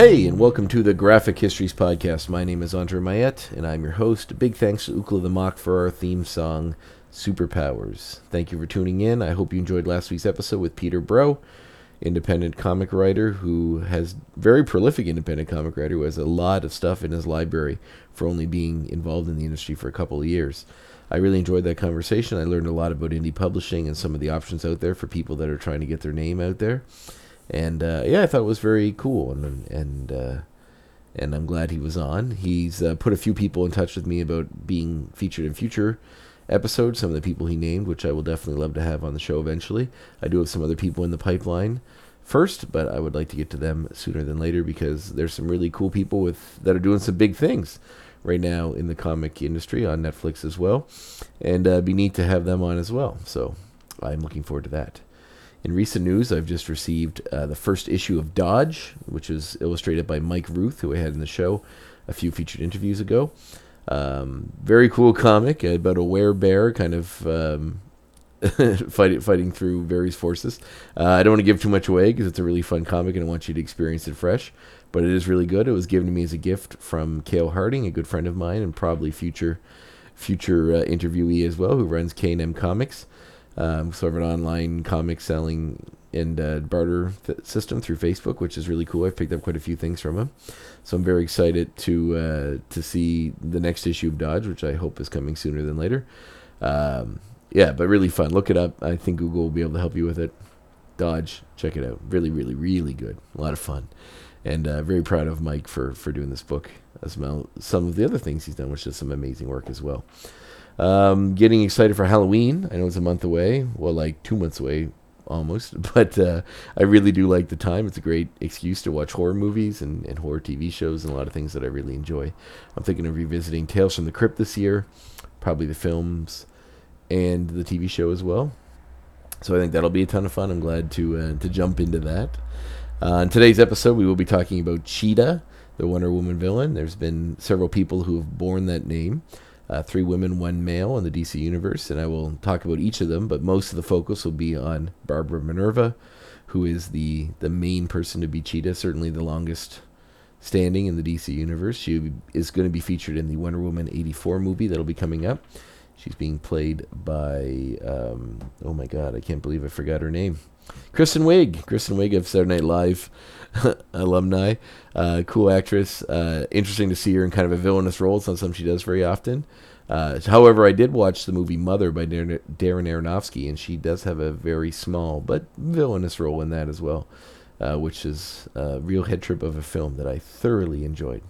Hey, and welcome to the Graphic Histories Podcast. My name is Andre Mayette, and I'm your host. Big thanks to Ukla the Mock for our theme song, Superpowers. Thank you for tuning in. I hope you enjoyed last week's episode with Peter Bro, independent comic writer who has very prolific independent comic writer who has a lot of stuff in his library for only being involved in the industry for a couple of years. I really enjoyed that conversation. I learned a lot about indie publishing and some of the options out there for people that are trying to get their name out there and uh, yeah, I thought it was very cool, and and uh, and I'm glad he was on. He's uh, put a few people in touch with me about being featured in future episodes. Some of the people he named, which I will definitely love to have on the show eventually. I do have some other people in the pipeline first, but I would like to get to them sooner than later because there's some really cool people with that are doing some big things right now in the comic industry on Netflix as well, and uh, be neat to have them on as well. So I'm looking forward to that. In recent news, I've just received uh, the first issue of Dodge, which is illustrated by Mike Ruth, who I had in the show a few featured interviews ago. Um, very cool comic about a werebear kind of um, fighting fighting through various forces. Uh, I don't want to give too much away because it's a really fun comic and I want you to experience it fresh. But it is really good. It was given to me as a gift from Kale Harding, a good friend of mine and probably future future uh, interviewee as well, who runs K&M Comics um, sort of an online comic selling and uh, barter system through Facebook, which is really cool. I've picked up quite a few things from him, so I'm very excited to uh, to see the next issue of Dodge, which I hope is coming sooner than later. Um, yeah, but really fun. Look it up. I think Google will be able to help you with it. Dodge, check it out. Really, really, really good. A lot of fun, and uh, very proud of Mike for for doing this book as well. Some of the other things he's done, which is some amazing work as well. Um, getting excited for Halloween. I know it's a month away. Well, like two months away almost. But uh, I really do like the time. It's a great excuse to watch horror movies and, and horror TV shows and a lot of things that I really enjoy. I'm thinking of revisiting Tales from the Crypt this year, probably the films and the TV show as well. So I think that'll be a ton of fun. I'm glad to uh, to jump into that. Uh, in today's episode, we will be talking about Cheetah, the Wonder Woman villain. There's been several people who have borne that name uh, three women, one male in the DC universe, and I will talk about each of them. But most of the focus will be on Barbara Minerva, who is the the main person to be Cheetah, certainly the longest standing in the DC universe. She is going to be featured in the Wonder Woman '84 movie that'll be coming up. She's being played by um, oh my god, I can't believe I forgot her name. Kristen Wiig, Kristen Wiig of Saturday Night Live alumni, uh, cool actress. Uh, interesting to see her in kind of a villainous role. It's not something she does very often. Uh, however, I did watch the movie Mother by Darren, Aronofsky, and she does have a very small but villainous role in that as well, uh, which is a real head trip of a film that I thoroughly enjoyed.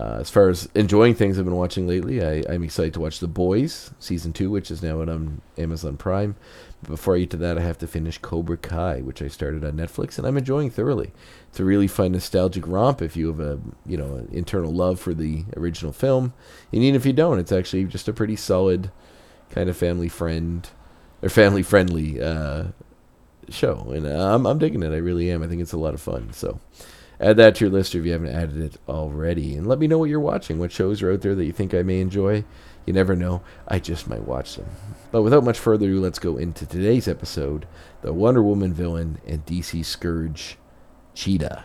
Uh, as far as enjoying things I've been watching lately, I, I'm excited to watch The Boys season two, which is now on Amazon Prime. Before I get to that, I have to finish Cobra Kai, which I started on Netflix, and I'm enjoying thoroughly. It's a really fun nostalgic romp if you have a you know an internal love for the original film, and even if you don't, it's actually just a pretty solid kind of family friend or family friendly uh, show, and I'm I'm digging it. I really am. I think it's a lot of fun. So add that to your list if you haven't added it already. And let me know what you're watching, what shows are out there that you think I may enjoy. You never know, I just might watch them. But without much further ado, let's go into today's episode the Wonder Woman villain and DC Scourge, Cheetah.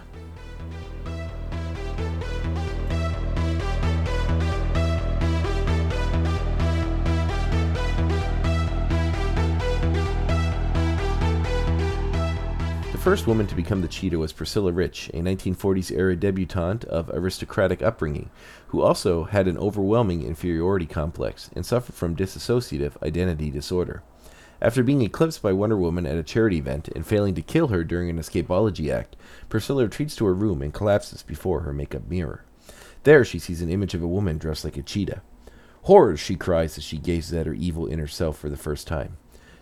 First woman to become the cheetah was Priscilla Rich, a 1940s era debutante of aristocratic upbringing, who also had an overwhelming inferiority complex and suffered from dissociative identity disorder. After being eclipsed by Wonder Woman at a charity event and failing to kill her during an escapology act, Priscilla retreats to her room and collapses before her makeup mirror. There, she sees an image of a woman dressed like a cheetah. Horrors, she cries as she gazes at her evil inner self for the first time.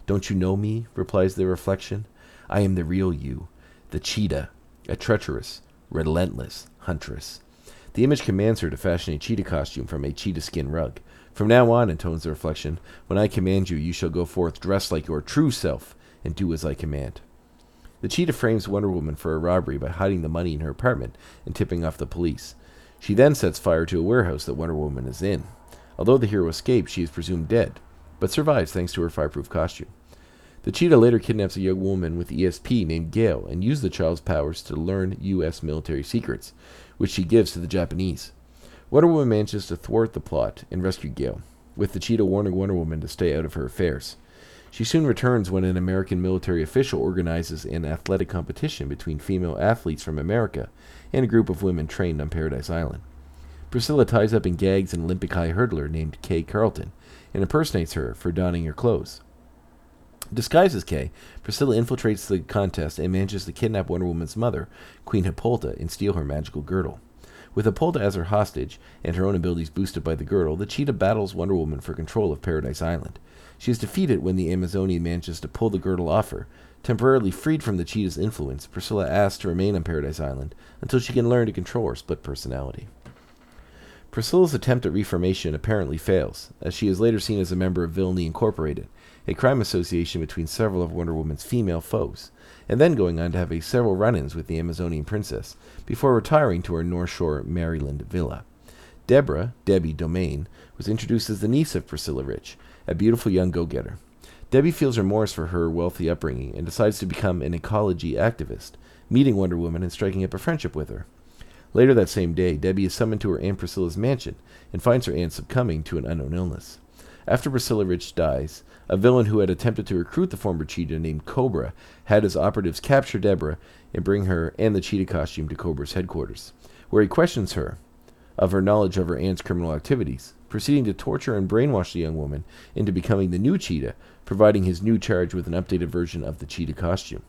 Don't you know me? replies the reflection. I am the real you, the cheetah, a treacherous, relentless huntress. The image commands her to fashion a cheetah costume from a cheetah skin rug. From now on, intones the reflection, when I command you, you shall go forth dressed like your true self and do as I command. The cheetah frames Wonder Woman for a robbery by hiding the money in her apartment and tipping off the police. She then sets fire to a warehouse that Wonder Woman is in. Although the hero escapes, she is presumed dead, but survives thanks to her fireproof costume. The cheetah later kidnaps a young woman with ESP named Gail and uses the child's powers to learn U.S. military secrets, which she gives to the Japanese. Wonder Woman manages to thwart the plot and rescue Gail, with the cheetah warning Wonder Woman to stay out of her affairs. She soon returns when an American military official organizes an athletic competition between female athletes from America and a group of women trained on Paradise Island. Priscilla ties up and gags an Olympic high hurdler named Kay Carlton and impersonates her for donning her clothes. Disguised as Kay, Priscilla infiltrates the contest and manages to kidnap Wonder Woman's mother, Queen Hippolyta, and steal her magical girdle. With Hippolyta as her hostage, and her own abilities boosted by the girdle, the cheetah battles Wonder Woman for control of Paradise Island. She is defeated when the Amazonian manages to pull the girdle off her. Temporarily freed from the cheetah's influence, Priscilla asks to remain on Paradise Island until she can learn to control her split personality. Priscilla's attempt at reformation apparently fails, as she is later seen as a member of Villainy Incorporated, a crime association between several of Wonder Woman's female foes, and then going on to have a several run-ins with the Amazonian princess, before retiring to her North Shore, Maryland villa. Deborah, Debbie Domaine, was introduced as the niece of Priscilla Rich, a beautiful young go-getter. Debbie feels remorse for her wealthy upbringing and decides to become an ecology activist, meeting Wonder Woman and striking up a friendship with her. Later that same day, Debbie is summoned to her Aunt Priscilla's mansion and finds her aunt succumbing to an unknown illness. After Priscilla Rich dies, a villain who had attempted to recruit the former cheetah named Cobra had his operatives capture Deborah and bring her and the cheetah costume to Cobra's headquarters, where he questions her of her knowledge of her aunt's criminal activities, proceeding to torture and brainwash the young woman into becoming the new cheetah, providing his new charge with an updated version of the cheetah costume.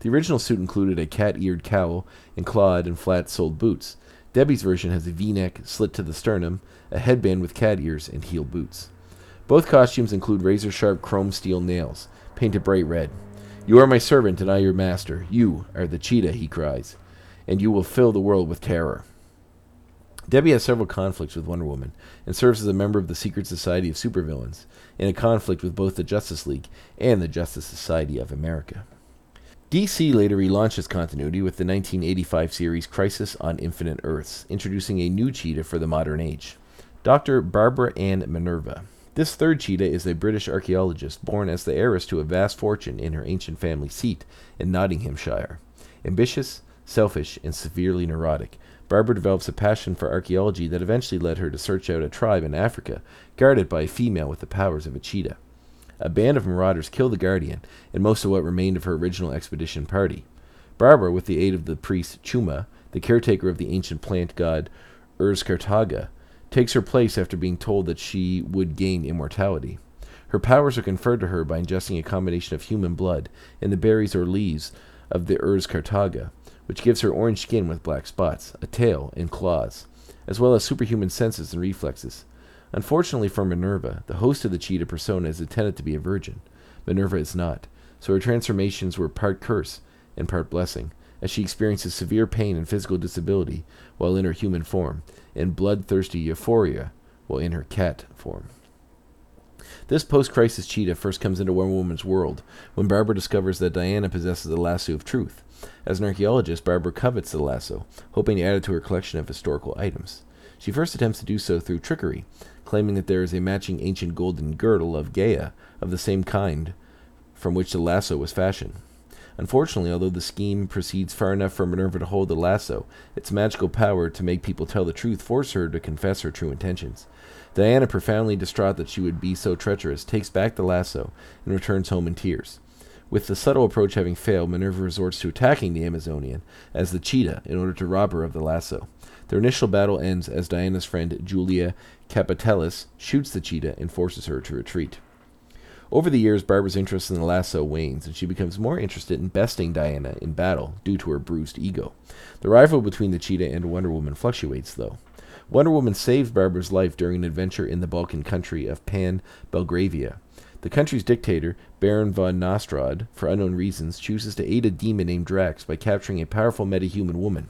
The original suit included a cat eared cowl and clawed and flat soled boots. Debbie's version has a v neck slit to the sternum, a headband with cat ears, and heel boots. Both costumes include razor sharp chrome steel nails, painted bright red. You are my servant and I your master. You are the cheetah, he cries, and you will fill the world with terror. Debbie has several conflicts with Wonder Woman and serves as a member of the Secret Society of Supervillains, in a conflict with both the Justice League and the Justice Society of America. DC later relaunched its continuity with the 1985 series Crisis on Infinite Earths, introducing a new cheetah for the modern age, Dr. Barbara Ann Minerva. This third cheetah is a British archaeologist born as the heiress to a vast fortune in her ancient family seat in Nottinghamshire. Ambitious, selfish, and severely neurotic, Barbara develops a passion for archaeology that eventually led her to search out a tribe in Africa guarded by a female with the powers of a cheetah. A band of marauders kill the guardian and most of what remained of her original expedition party. Barbara, with the aid of the priest Chuma, the caretaker of the ancient plant god Urzkartaga, takes her place after being told that she would gain immortality. Her powers are conferred to her by ingesting a combination of human blood and the berries or leaves of the Urzkartaga, which gives her orange skin with black spots, a tail, and claws, as well as superhuman senses and reflexes. Unfortunately for Minerva, the host of the cheetah persona is intended to be a virgin. Minerva is not, so her transformations were part curse and part blessing, as she experiences severe pain and physical disability while in her human form, and bloodthirsty euphoria while in her cat form. This post crisis cheetah first comes into Wonder Woman's world when Barbara discovers that Diana possesses the lasso of truth. As an archaeologist, Barbara covets the lasso, hoping to add it to her collection of historical items. She first attempts to do so through trickery, claiming that there is a matching ancient golden girdle of Gaia of the same kind from which the lasso was fashioned. Unfortunately, although the scheme proceeds far enough for Minerva to hold the lasso, its magical power to make people tell the truth forces her to confess her true intentions. Diana, profoundly distraught that she would be so treacherous, takes back the lasso and returns home in tears. With the subtle approach having failed, Minerva resorts to attacking the Amazonian as the cheetah in order to rob her of the lasso. Their initial battle ends as Diana's friend Julia Kapatelis shoots the cheetah and forces her to retreat. Over the years, Barbara's interest in the lasso wanes, and she becomes more interested in besting Diana in battle due to her bruised ego. The rivalry between the cheetah and Wonder Woman fluctuates, though. Wonder Woman saves Barbara's life during an adventure in the Balkan country of Pan Belgravia. The country's dictator, Baron von Nostrad, for unknown reasons, chooses to aid a demon named Drax by capturing a powerful metahuman woman.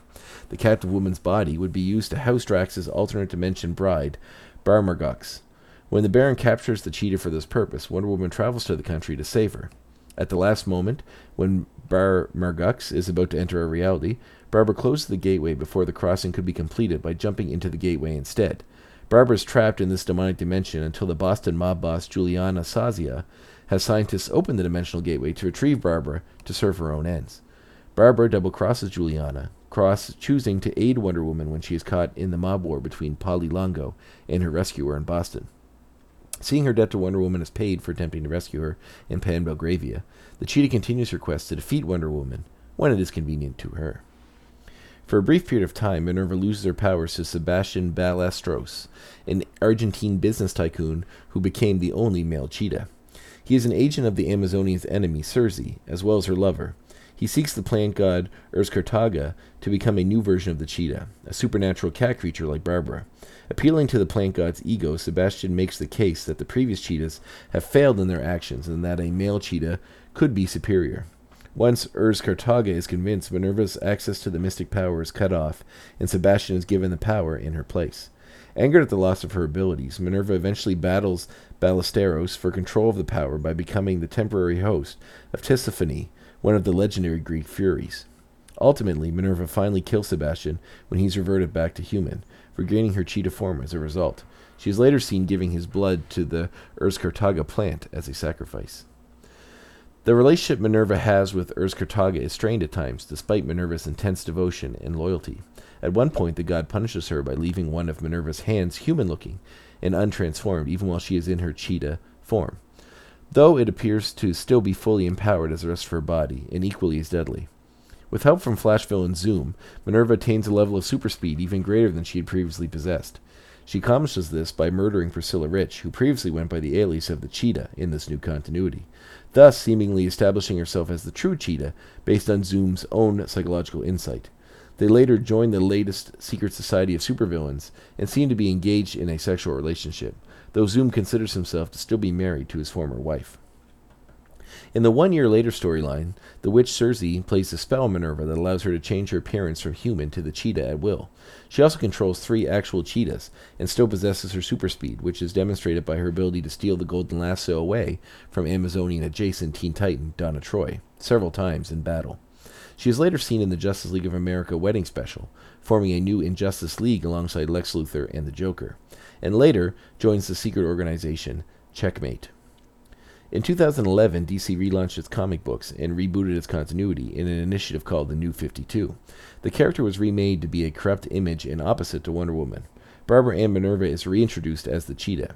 The captive woman's body would be used to house Drax's alternate dimension bride, Barmargox. When the Baron captures the cheetah for this purpose, Wonder Woman travels to the country to save her. At the last moment, when Bar Margux is about to enter a reality, Barbara closes the gateway before the crossing could be completed by jumping into the gateway instead. Barbara is trapped in this demonic dimension until the Boston mob boss Juliana Sazia has scientists open the dimensional gateway to retrieve Barbara to serve her own ends. Barbara double crosses Juliana, cross choosing to aid Wonder Woman when she is caught in the mob war between Polly Longo and her rescuer in Boston. Seeing her debt to Wonder Woman is paid for attempting to rescue her in Pan Belgravia, the cheetah continues her quest to defeat Wonder Woman when it is convenient to her. For a brief period of time, Minerva loses her powers to Sebastian Ballesteros, an Argentine business tycoon who became the only male cheetah. He is an agent of the Amazonian's enemy, Circe, as well as her lover. He seeks the plant god Urzkartaga to become a new version of the cheetah, a supernatural cat creature like Barbara. Appealing to the plant god's ego, Sebastian makes the case that the previous cheetahs have failed in their actions and that a male cheetah could be superior. Once Urzkartaga is convinced, Minerva's access to the mystic power is cut off, and Sebastian is given the power in her place. Angered at the loss of her abilities, Minerva eventually battles Ballesteros for control of the power by becoming the temporary host of Tisiphone, one of the legendary Greek Furies. Ultimately, Minerva finally kills Sebastian when he's reverted back to human, regaining her cheetah form as a result. She is later seen giving his blood to the Urzkartaga plant as a sacrifice. The relationship Minerva has with Urzkartaga is strained at times, despite Minerva's intense devotion and loyalty. At one point, the god punishes her by leaving one of Minerva's hands human looking and untransformed, even while she is in her cheetah form, though it appears to still be fully empowered as the rest of her body, and equally as deadly. With help from Flash villain Zoom, Minerva attains a level of super speed even greater than she had previously possessed. She accomplishes this by murdering Priscilla Rich, who previously went by the alias of the Cheetah in this new continuity, thus seemingly establishing herself as the true Cheetah based on Zoom's own psychological insight. They later join the latest secret society of supervillains and seem to be engaged in a sexual relationship, though Zoom considers himself to still be married to his former wife. In the one year later storyline, the witch Circe plays a spell Minerva that allows her to change her appearance from human to the cheetah at will. She also controls three actual cheetahs and still possesses her super speed, which is demonstrated by her ability to steal the golden lasso away from Amazonian adjacent Teen Titan Donna Troy several times in battle. She is later seen in the Justice League of America wedding special, forming a new Injustice League alongside Lex Luthor and the Joker, and later joins the secret organization Checkmate. In 2011, DC relaunched its comic books and rebooted its continuity in an initiative called the New 52. The character was remade to be a corrupt image and opposite to Wonder Woman. Barbara Ann Minerva is reintroduced as the cheetah.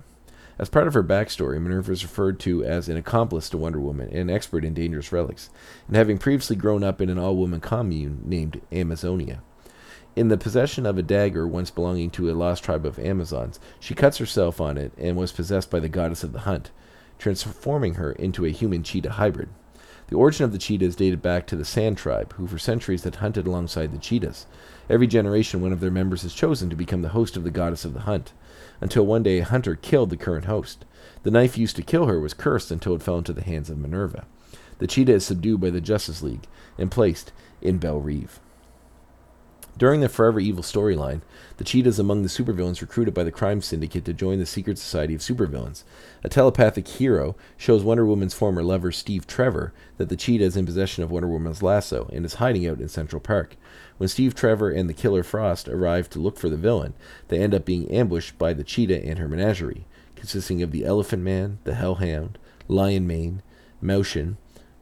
As part of her backstory, Minerva is referred to as an accomplice to Wonder Woman and an expert in dangerous relics, and having previously grown up in an all woman commune named Amazonia. In the possession of a dagger once belonging to a lost tribe of Amazons, she cuts herself on it and was possessed by the goddess of the hunt, transforming her into a human cheetah hybrid. The origin of the cheetah is dated back to the Sand tribe, who for centuries had hunted alongside the cheetahs. Every generation, one of their members is chosen to become the host of the goddess of the hunt, until one day a hunter killed the current host. The knife used to kill her was cursed until it fell into the hands of Minerva. The cheetah is subdued by the Justice League and placed in Belle Reve. During the Forever Evil storyline, the cheetahs among the supervillains recruited by the crime syndicate to join the secret society of supervillains. A telepathic hero shows Wonder Woman's former lover, Steve Trevor, that the cheetah is in possession of Wonder Woman's lasso and is hiding out in Central Park. When Steve Trevor and the killer Frost arrive to look for the villain, they end up being ambushed by the cheetah and her menagerie, consisting of the Elephant Man, the Hellhound, Lion Mane, Moushin,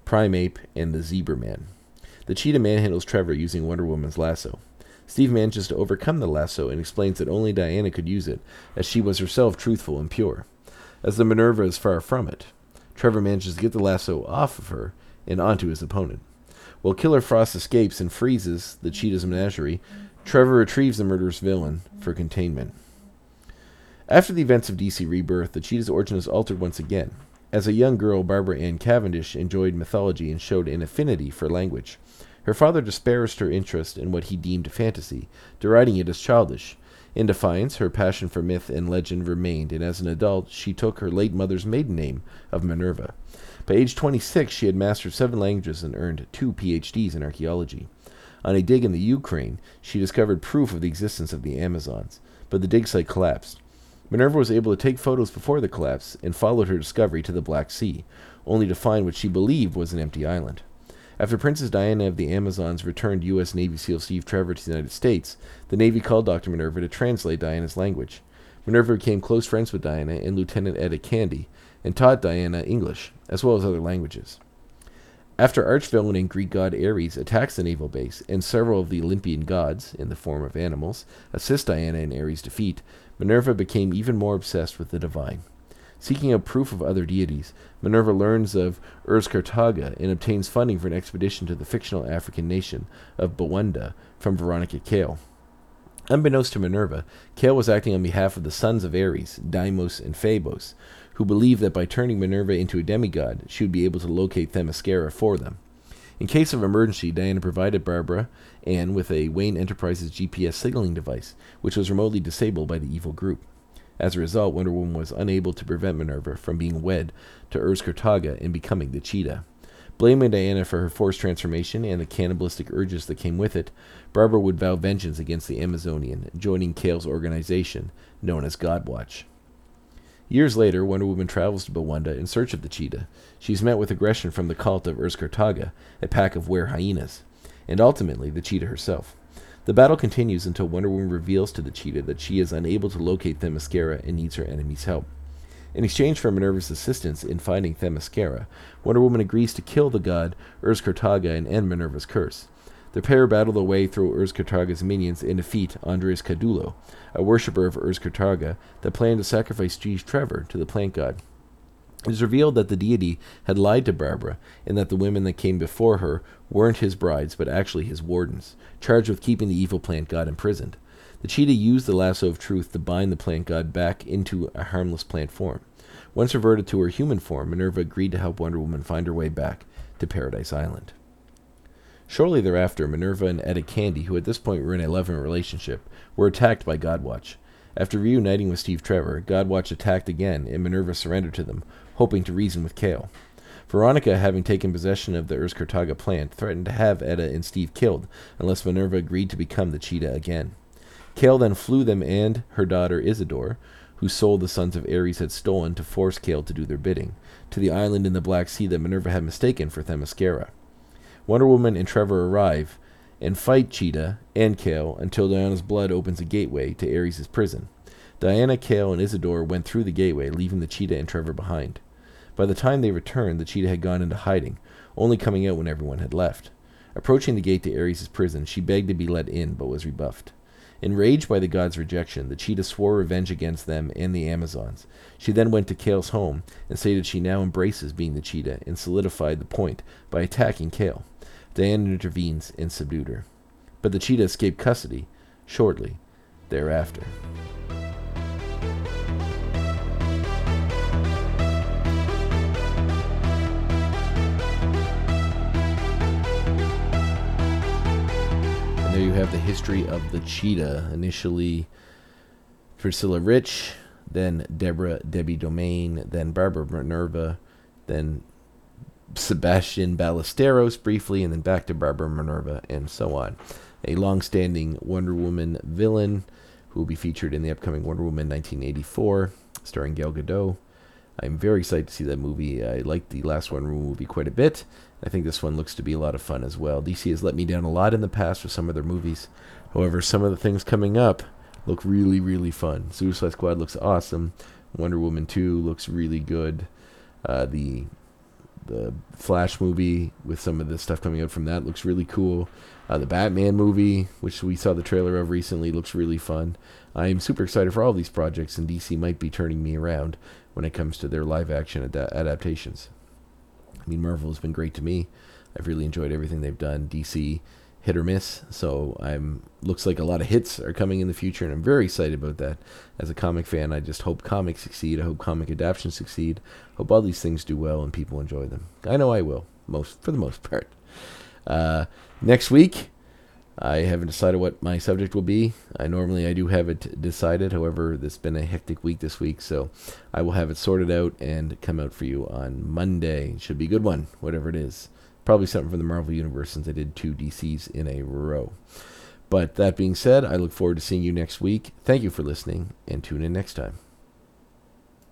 Primeape, and the Zebra Man. The cheetah manhandles Trevor using Wonder Woman's lasso. Steve manages to overcome the lasso and explains that only Diana could use it, as she was herself truthful and pure. As the Minerva is far from it, Trevor manages to get the lasso off of her and onto his opponent. While Killer Frost escapes and freezes the cheetah's menagerie, Trevor retrieves the murderous villain for containment. After the events of DC Rebirth, the cheetah's origin is altered once again. As a young girl, Barbara Ann Cavendish enjoyed mythology and showed an affinity for language. Her father disparaged her interest in what he deemed fantasy, deriding it as childish. In defiance, her passion for myth and legend remained, and as an adult, she took her late mother's maiden name of Minerva. By age 26, she had mastered seven languages and earned two PhDs in archaeology. On a dig in the Ukraine, she discovered proof of the existence of the Amazons, but the dig site collapsed. Minerva was able to take photos before the collapse and followed her discovery to the Black Sea, only to find what she believed was an empty island. After Princess Diana of the Amazons returned U.S. Navy SEAL Steve Trevor to the United States, the Navy called Dr. Minerva to translate Diana's language. Minerva became close friends with Diana and Lieutenant Etta Candy, and taught Diana English, as well as other languages. After arch-villain and Greek god Ares attacks the naval base, and several of the Olympian gods, in the form of animals, assist Diana in Ares' defeat, Minerva became even more obsessed with the divine. Seeking a proof of other deities, Minerva learns of Urzkartaga and obtains funding for an expedition to the fictional African nation of Bawanda from Veronica Cale. Unbeknownst to Minerva, Cale was acting on behalf of the sons of Ares, Deimos and Phobos, who believed that by turning Minerva into a demigod, she would be able to locate Themyscira for them. In case of emergency, Diana provided Barbara Ann with a Wayne Enterprises GPS signaling device, which was remotely disabled by the evil group. As a result, Wonder Woman was unable to prevent Minerva from being wed to Urzkartaga and becoming the cheetah. Blaming Diana for her forced transformation and the cannibalistic urges that came with it, Barbara would vow vengeance against the Amazonian, joining Cale's organization, known as Godwatch. Years later, Wonder Woman travels to Bawanda in search of the cheetah. She's met with aggression from the cult of Urzkartaga, a pack of were hyenas, and ultimately the cheetah herself. The battle continues until Wonder Woman reveals to the cheetah that she is unable to locate Themyscira and needs her enemy's help. In exchange for Minerva's assistance in finding Themyscira, Wonder Woman agrees to kill the god Urzkartaga and end Minerva's curse. The pair battle their way through Urzkartaga's minions and defeat Andres Cadulo, a worshipper of Urzkartaga that planned to sacrifice Steve Trevor to the plant god. It is revealed that the deity had lied to Barbara and that the women that came before her weren't his brides but actually his wardens, charged with keeping the evil plant god imprisoned. The cheetah used the lasso of truth to bind the plant god back into a harmless plant form. Once reverted to her human form, Minerva agreed to help Wonder Woman find her way back to Paradise Island. Shortly thereafter, Minerva and Etta Candy, who at this point were in a loving relationship, were attacked by Godwatch. After reuniting with Steve Trevor, Godwatch attacked again, and Minerva surrendered to them, hoping to reason with Cale. Veronica, having taken possession of the Urzkartaga plant, threatened to have Etta and Steve killed unless Minerva agreed to become the cheetah again. Cale then flew them and her daughter Isadore, whose soul the sons of Ares had stolen to force Cale to do their bidding, to the island in the Black Sea that Minerva had mistaken for Themyscira. Wonder Woman and Trevor arrive and fight Cheetah and Cale until Diana's blood opens a gateway to Ares' prison. Diana, Cale, and Isadore went through the gateway, leaving the Cheetah and Trevor behind. By the time they returned, the Cheetah had gone into hiding, only coming out when everyone had left. Approaching the gate to Ares' prison, she begged to be let in, but was rebuffed. Enraged by the god's rejection, the cheetah swore revenge against them and the Amazons. She then went to Cale's home and stated she now embraces being the cheetah and solidified the point by attacking Cale. Diana intervenes and subdued her. But the cheetah escaped custody shortly thereafter. There you have the history of the cheetah. Initially, Priscilla Rich, then Deborah Debbie Domaine, then Barbara Minerva, then Sebastian Ballesteros briefly, and then back to Barbara Minerva, and so on. A long standing Wonder Woman villain who will be featured in the upcoming Wonder Woman 1984, starring Gal Gadot. I'm very excited to see that movie. I liked the last Wonder Woman movie quite a bit. I think this one looks to be a lot of fun as well. DC has let me down a lot in the past with some of their movies. However, some of the things coming up look really, really fun. Suicide Squad looks awesome. Wonder Woman 2 looks really good. Uh, the the Flash movie with some of the stuff coming out from that looks really cool. Uh, the Batman movie, which we saw the trailer of recently, looks really fun. I am super excited for all these projects, and DC might be turning me around when it comes to their live action ad- adaptations. I mean, Marvel has been great to me. I've really enjoyed everything they've done. DC hit or miss. So I'm looks like a lot of hits are coming in the future, and I'm very excited about that. As a comic fan, I just hope comics succeed. I hope comic adaptations succeed. Hope all these things do well and people enjoy them. I know I will, most for the most part. Uh, next week, I haven't decided what my subject will be. I normally I do have it decided. However, it's been a hectic week this week, so I will have it sorted out and come out for you on Monday. Should be a good one, whatever it is. Probably something from the Marvel universe since I did two DCs in a row. But that being said, I look forward to seeing you next week. Thank you for listening and tune in next time.